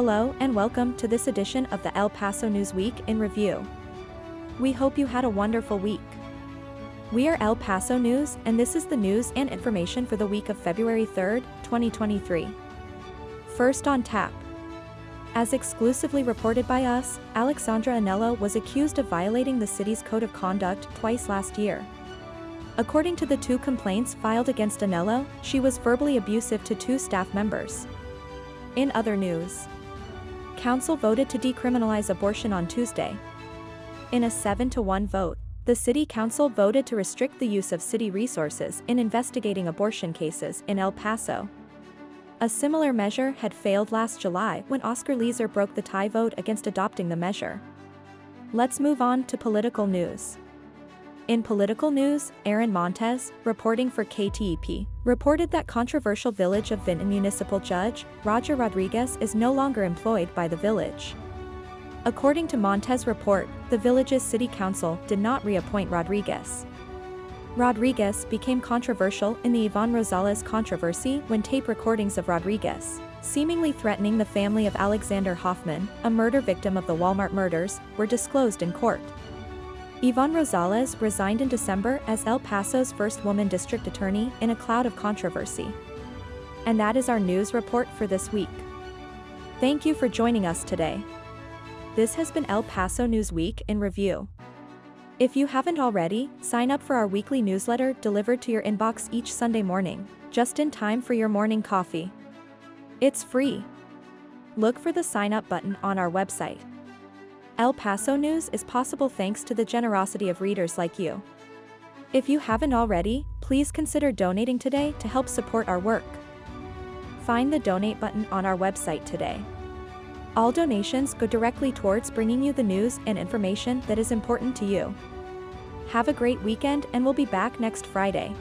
Hello and welcome to this edition of the El Paso News Week in Review. We hope you had a wonderful week. We are El Paso News, and this is the news and information for the week of February 3, 2023. First on tap. As exclusively reported by us, Alexsandra Annello was accused of violating the city's code of conduct twice last year. According to the two complaints filed against Annello, she was verbally abusive to two staff members. In other news, Council voted to decriminalize abortion on Tuesday. In a 7 to 1 vote, the City Council voted to restrict the use of city resources in investigating abortion cases in El Paso. A similar measure had failed last July when Oscar Leeser broke the tie vote against adopting the measure. Let's move on to political news. In political news, Aaron Montes, reporting for KTEP, reported that controversial Village of Vinton municipal judge, Roger Rodriguez is no longer employed by the village. According to Montes' report, the village's city council did not reappoint Rodriguez. Rodriguez became controversial in the Yvonne Rosales controversy when tape recordings of Rodriguez, seemingly threatening the family of Alexander Hoffman, a murder victim of the Walmart murders, were disclosed in court. Yvonne Rosales resigned in December as El Paso's first woman district attorney in a cloud of controversy. And that is our news report for this week. Thank you for joining us today. This has been El Paso News Week in review. If you haven't already, sign up for our weekly newsletter delivered to your inbox each Sunday morning, just in time for your morning coffee. It's free. Look for the sign up button on our website. El Paso News is possible thanks to the generosity of readers like you. If you haven't already, please consider donating today to help support our work. Find the donate button on our website today. All donations go directly towards bringing you the news and information that is important to you. Have a great weekend and we'll be back next Friday.